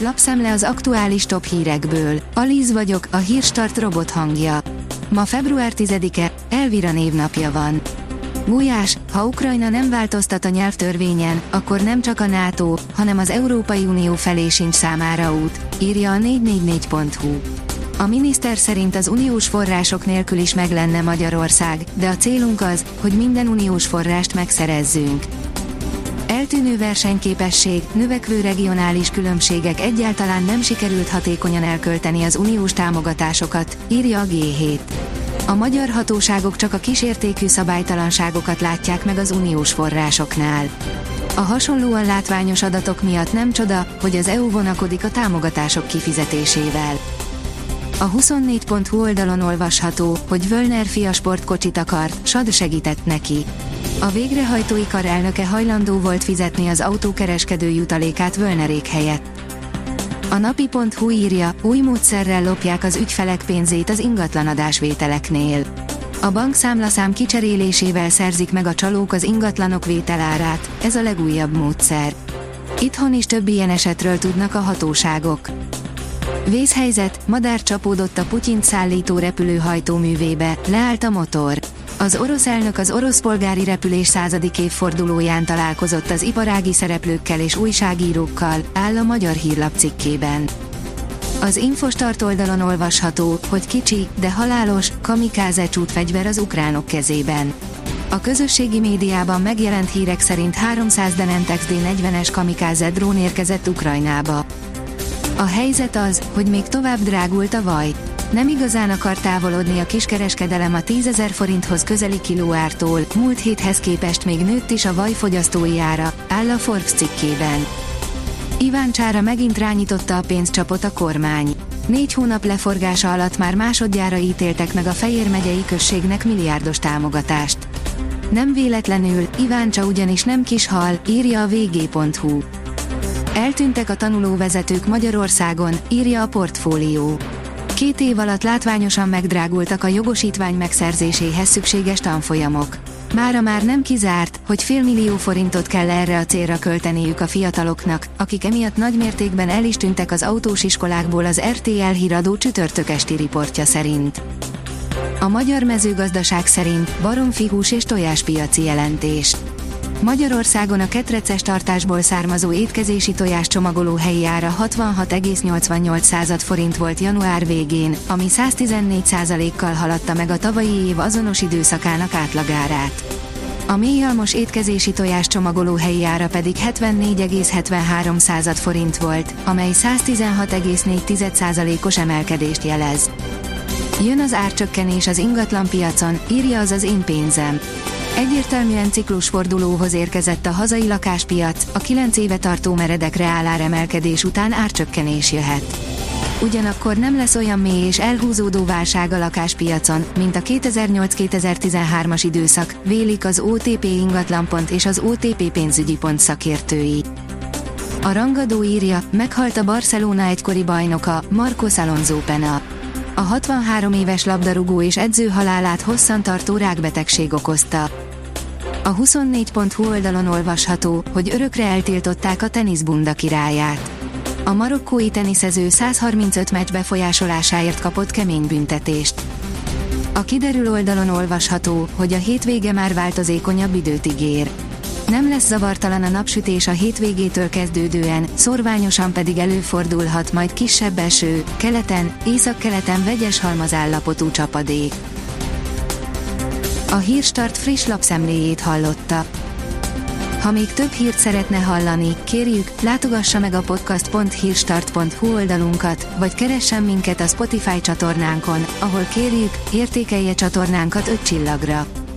lapszemle az aktuális top hírekből. Alíz vagyok, a hírstart robot hangja. Ma február 10-e, Elvira névnapja van. Gulyás, ha Ukrajna nem változtat a nyelvtörvényen, akkor nem csak a NATO, hanem az Európai Unió felé sincs számára út, írja a 444.hu. A miniszter szerint az uniós források nélkül is meg lenne Magyarország, de a célunk az, hogy minden uniós forrást megszerezzünk. Eltűnő versenyképesség, növekvő regionális különbségek egyáltalán nem sikerült hatékonyan elkölteni az uniós támogatásokat, írja a G7. A magyar hatóságok csak a kísértékű szabálytalanságokat látják meg az uniós forrásoknál. A hasonlóan látványos adatok miatt nem csoda, hogy az EU vonakodik a támogatások kifizetésével. A 24.hu oldalon olvasható, hogy Völner fia sportkocsit akart, Sad segített neki. A végrehajtói kar elnöke hajlandó volt fizetni az autókereskedő jutalékát Völnerék helyett. A napi.hu írja, új módszerrel lopják az ügyfelek pénzét az ingatlanadásvételeknél. A bankszámlaszám kicserélésével szerzik meg a csalók az ingatlanok vételárát, ez a legújabb módszer. Itthon is több ilyen esetről tudnak a hatóságok. Vészhelyzet, madár csapódott a Putyint szállító repülőhajtóművébe, leállt a motor. Az orosz elnök az orosz polgári repülés századik évfordulóján találkozott az iparági szereplőkkel és újságírókkal, áll a magyar hírlap cikkében. Az Infostart oldalon olvasható, hogy kicsi, de halálos, kamikáze csútfegyver az ukránok kezében. A közösségi médiában megjelent hírek szerint 300 Denentex D40-es kamikáze drón érkezett Ukrajnába. A helyzet az, hogy még tovább drágult a vaj. Nem igazán akar távolodni a kiskereskedelem a 10 ezer forinthoz közeli kilóártól, múlt héthez képest még nőtt is a vaj fogyasztói ára, áll a Forbes cikkében. Iváncsára megint rányította a pénzcsapot a kormány. Négy hónap leforgása alatt már másodjára ítéltek meg a Fejér megyei községnek milliárdos támogatást. Nem véletlenül, Iváncsa ugyanis nem kis hal, írja a vg.hu. Eltűntek a tanulóvezetők Magyarországon, írja a portfólió. Két év alatt látványosan megdrágultak a jogosítvány megszerzéséhez szükséges tanfolyamok. Mára már nem kizárt, hogy félmillió forintot kell erre a célra költeniük a fiataloknak, akik emiatt nagymértékben el is tűntek az autós iskolákból az RTL híradó csütörtök esti riportja szerint. A magyar mezőgazdaság szerint baromfi hús és tojáspiaci jelentés. Magyarországon a ketreces tartásból származó étkezési tojás csomagoló helyi ára 66,88 forint volt január végén, ami 114%-kal haladta meg a tavalyi év azonos időszakának átlagárát. A mélyalmos étkezési tojás csomagoló helyi ára pedig 74,73 forint volt, amely 116,4%-os emelkedést jelez. Jön az árcsökkenés az ingatlan piacon, írja az az én pénzem. Egyértelműen ciklusfordulóhoz érkezett a hazai lakáspiac, a 9 éve tartó meredek reáláremelkedés után árcsökkenés jöhet. Ugyanakkor nem lesz olyan mély és elhúzódó válság a lakáspiacon, mint a 2008-2013-as időszak, vélik az OTP ingatlanpont és az OTP pénzügyi pont szakértői. A rangadó írja, meghalt a Barcelona egykori bajnoka, Marcos Alonso Pena. A 63 éves labdarúgó és edző halálát hosszantartó rákbetegség okozta. A 24.hu oldalon olvasható, hogy örökre eltiltották a teniszbunda királyát. A marokkói teniszező 135 meccs befolyásolásáért kapott kemény büntetést. A kiderül oldalon olvasható, hogy a hétvége már változékonyabb időt ígér. Nem lesz zavartalan a napsütés a hétvégétől kezdődően, szorványosan pedig előfordulhat majd kisebb eső, keleten, északkeleten vegyes halmazállapotú csapadék. A Hírstart friss lapszemléjét hallotta. Ha még több hírt szeretne hallani, kérjük, látogassa meg a podcast.hírstart.hu oldalunkat, vagy keressen minket a Spotify csatornánkon, ahol kérjük, értékelje csatornánkat 5 csillagra.